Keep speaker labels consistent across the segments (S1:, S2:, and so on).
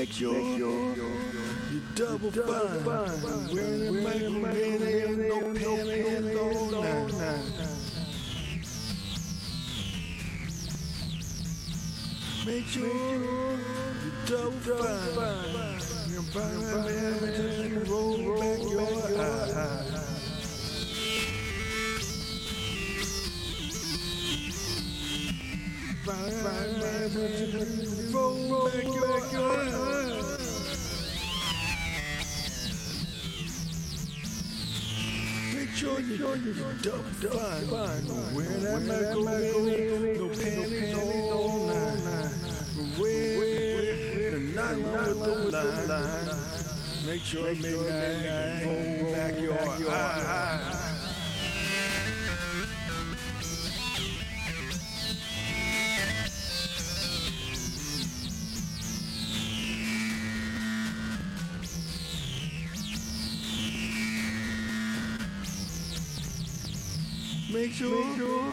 S1: Make sure, you double, fine. Wearing a Michael no panties on now. Make sure you double fine. You're fine, man, roll back your eyes. Fine, fine, roll back your Make sure you double fine. Wear that Michael, no panties on now. Wear the nylon with the line. Make sure you roll back your eyes. Sure,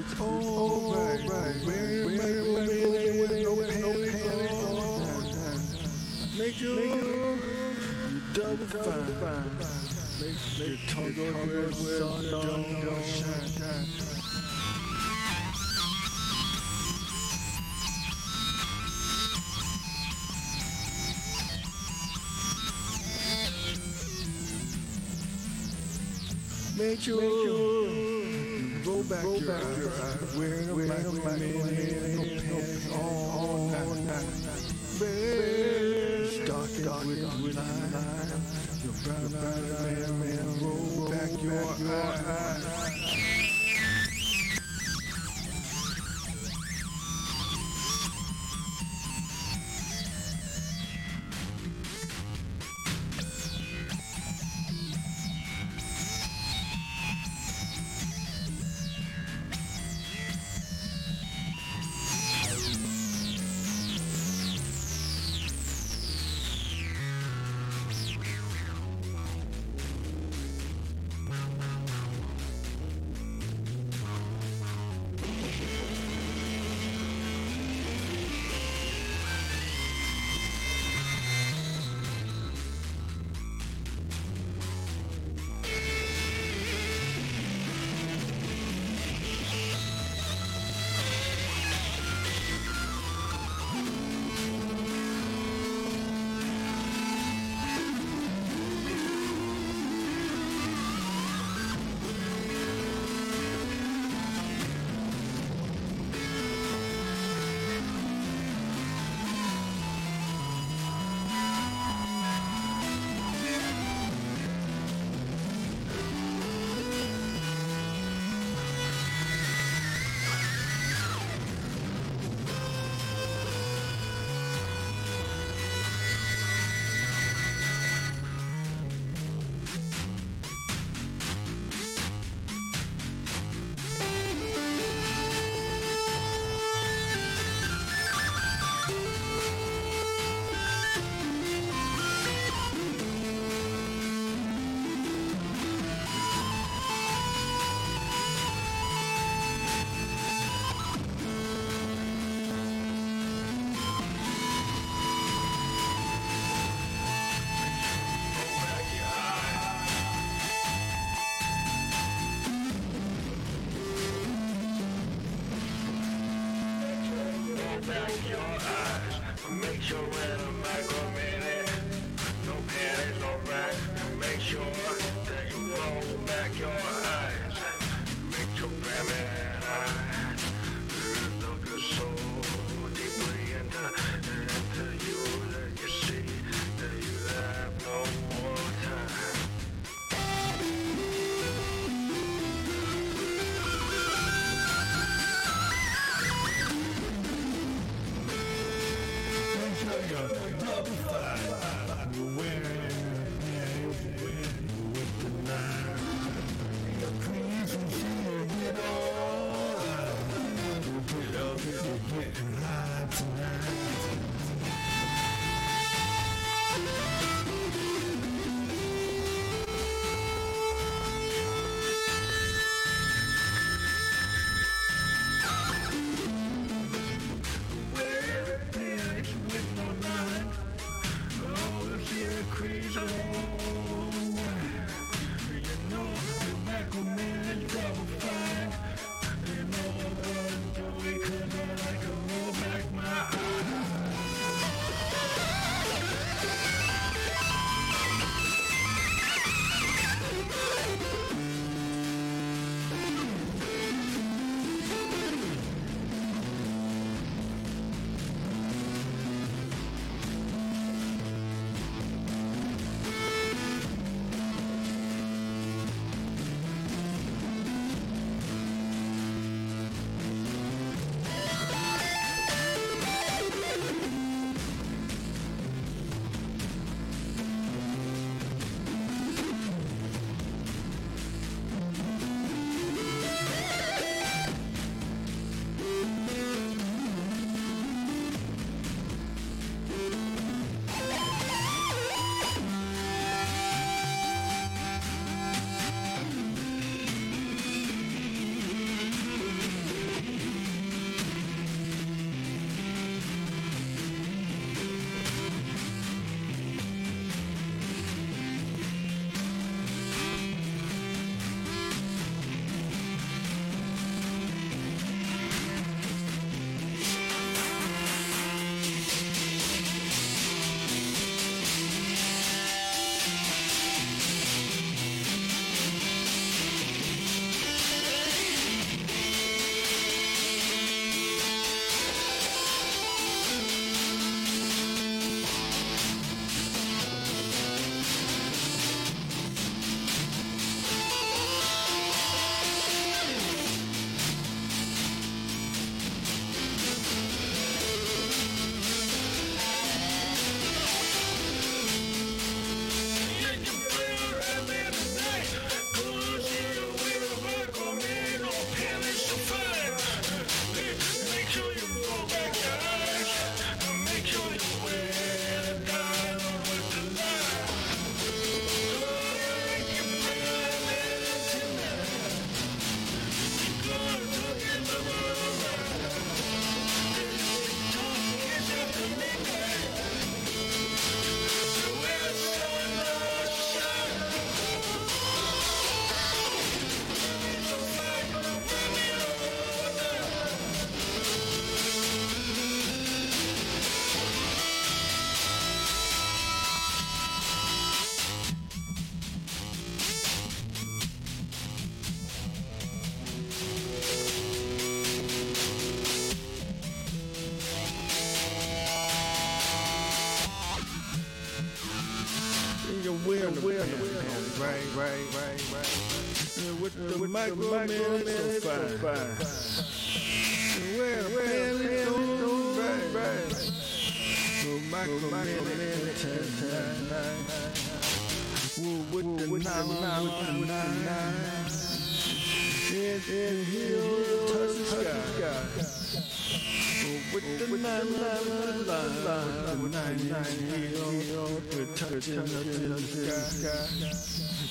S1: it's all right. Make sure you double fine. Make your tongue go where sun don't shine. Make sure back roll your back eyes. Wearing a black man, no pants on. Red stockings with line. Your brown man, man, roll back your eyes.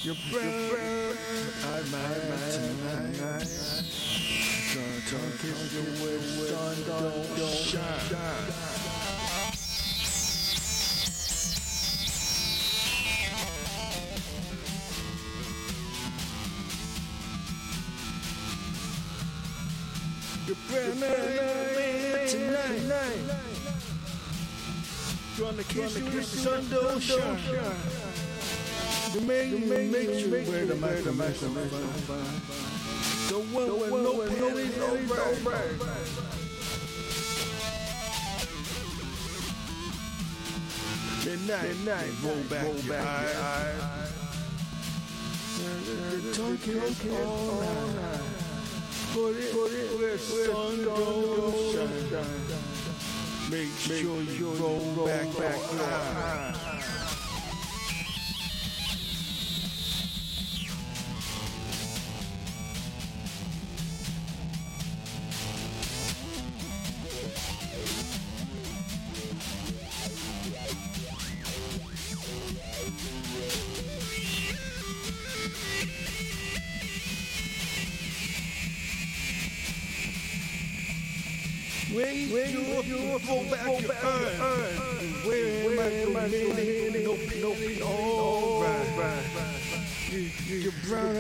S2: Your
S1: breath, I might tonight. Sun, kiss your way, don't, don't shine. Your breath, tonight. Gonna kiss you with the sun, don't shine. The make you make you wear the microphone. The one with no pennies, no brag. Midnight, midnight, roll back, roll back your eyes. The talking all night. Put it, where sun don't shine. Make sure you roll back you, you roll back your eyes, where am I going? No, no, all right, right. You, you, you're brown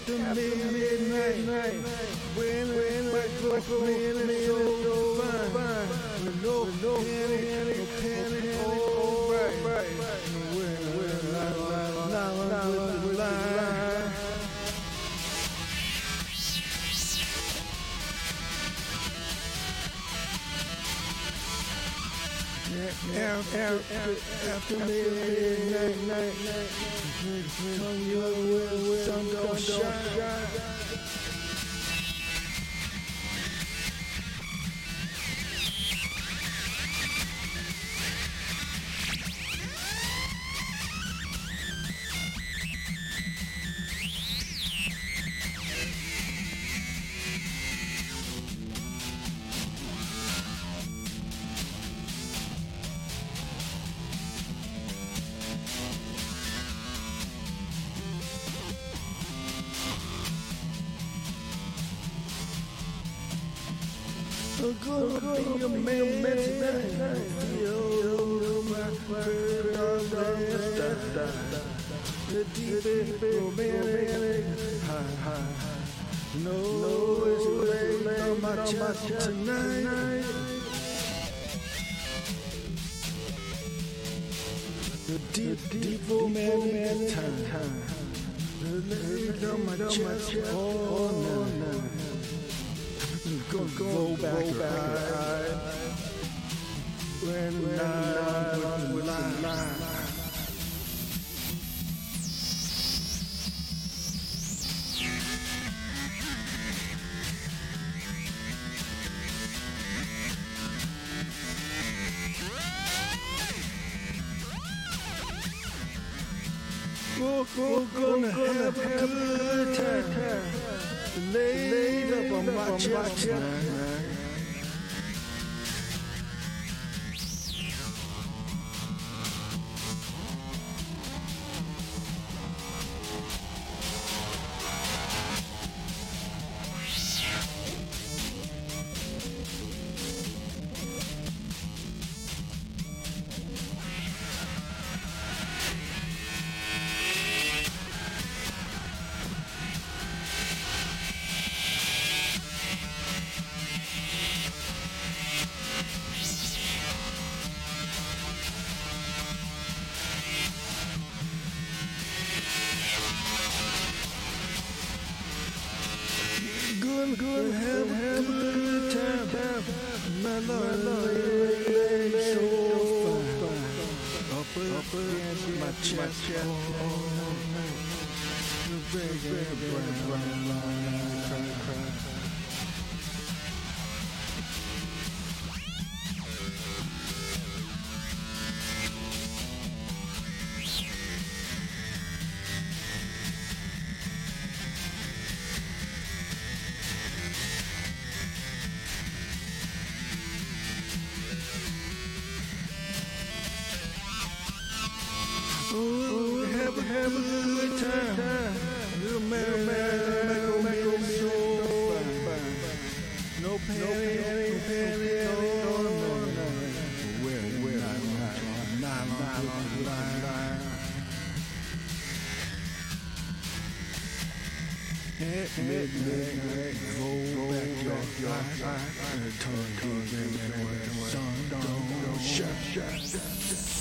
S1: After midnight, when my girlfriend is fine, with no panic, no panic, right. When I now now with the line. After after midnight, night, night. Tongue your sun don't shine. I'm gonna be a man tonight. Feel my paradise. The deep romantic high, high. No, it's late on my chest tonight. The deep, deep romantic time. Late on my chest all night. Go, go, back, go back. When, when I'm with the line. Go, We're gonna have a good time. Laid up on my chest, nylon, nylon. At midnight, go back your eye, turn to the sun, don't shut, shut. not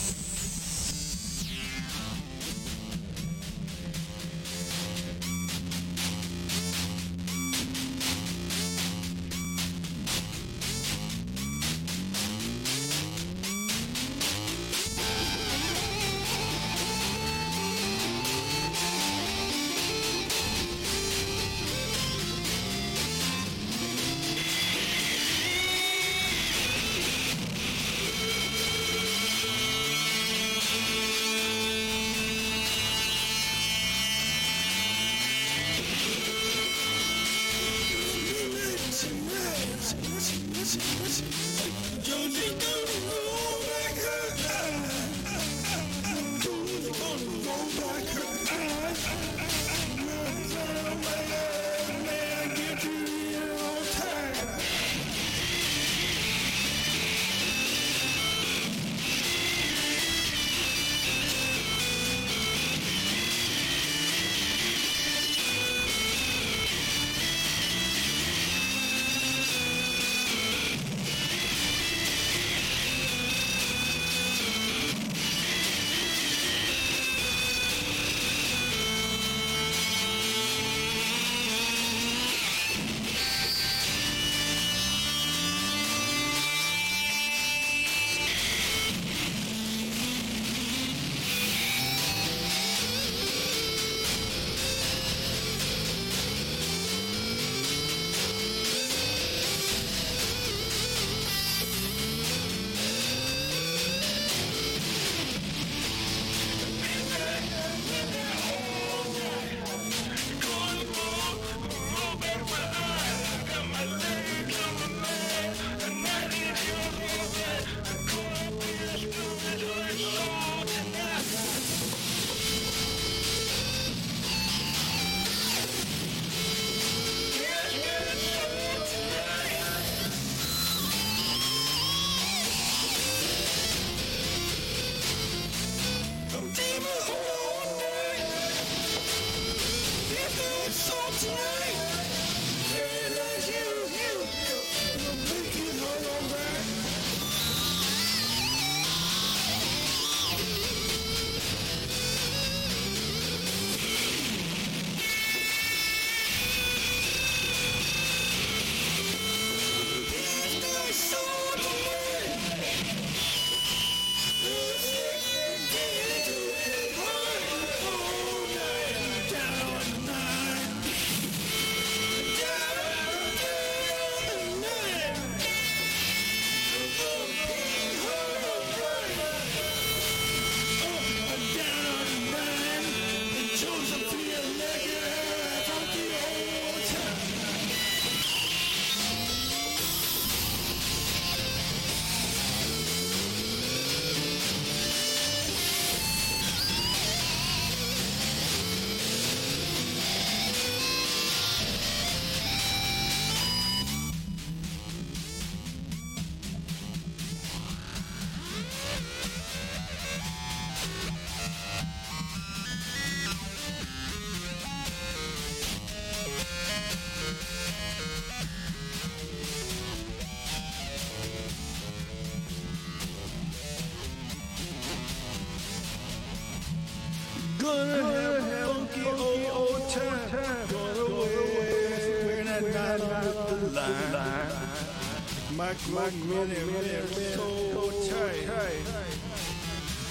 S1: Micro, mini, mini, so tight.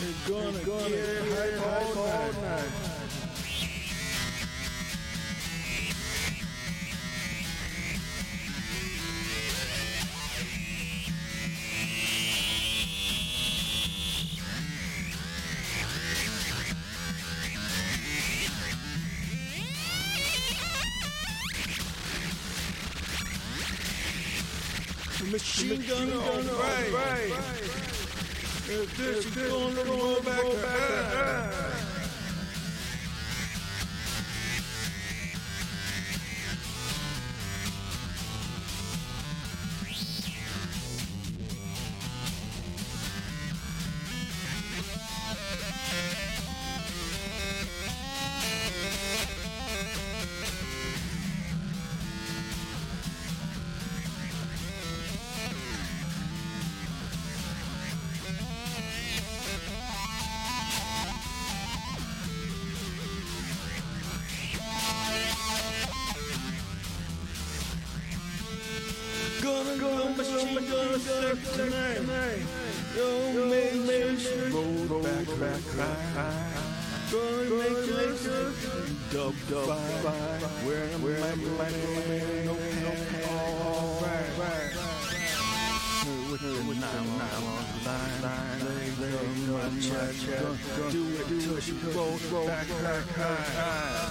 S1: You're gonna get hype all night. Machine deixa então. Tonight. Yo, make sure roll back, back, back. Gonna make sure dub, dub, where I'm where I'm like, no, all right. With now, now, line, line, leg, leg, run, chat, do it, touch, roll, roll, back, back, high.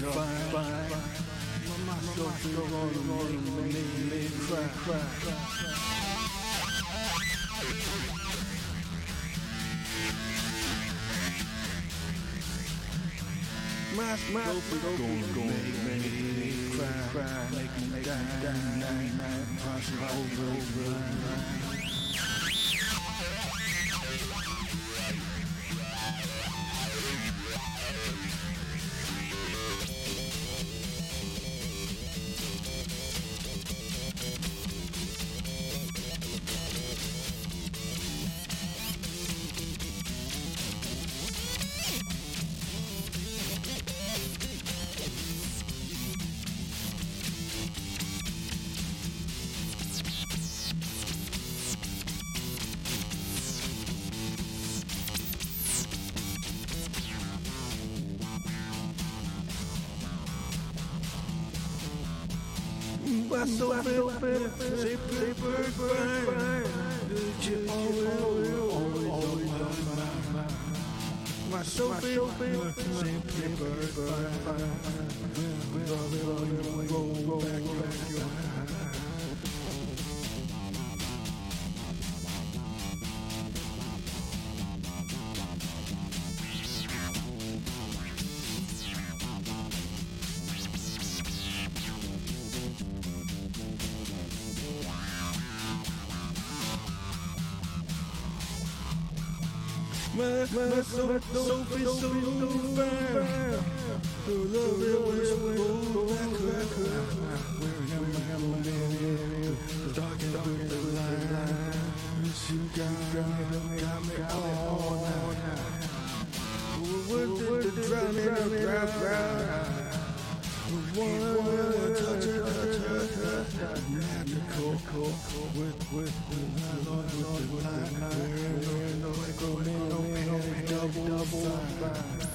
S1: Fine. So feel gonna make me cry, cry. My my gonna go make me cry, cry, make me die, die, die, die, pass it over, over. My soul, soul feels so fine. To love it roll back, back, back. Where am I, man? The dark and dark the light. You got me, got me all night. With the drum in the ground. One touch it, it, magical. With, with, with, Lord, with the light. No, no, no, no, no, double, double, five.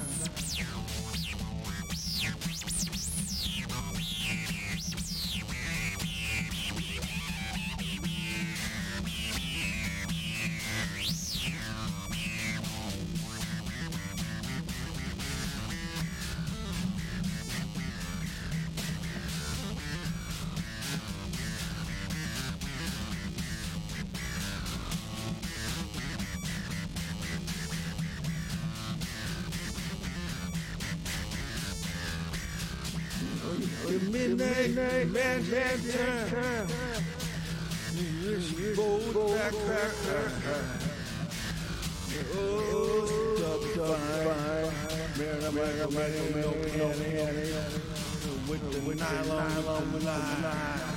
S1: lantern. Rich gold backpacker. Oh, double fine. Mary, Mary, Mary, Mary, Mary, Mary. With the nylon line.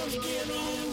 S1: gonna
S2: get.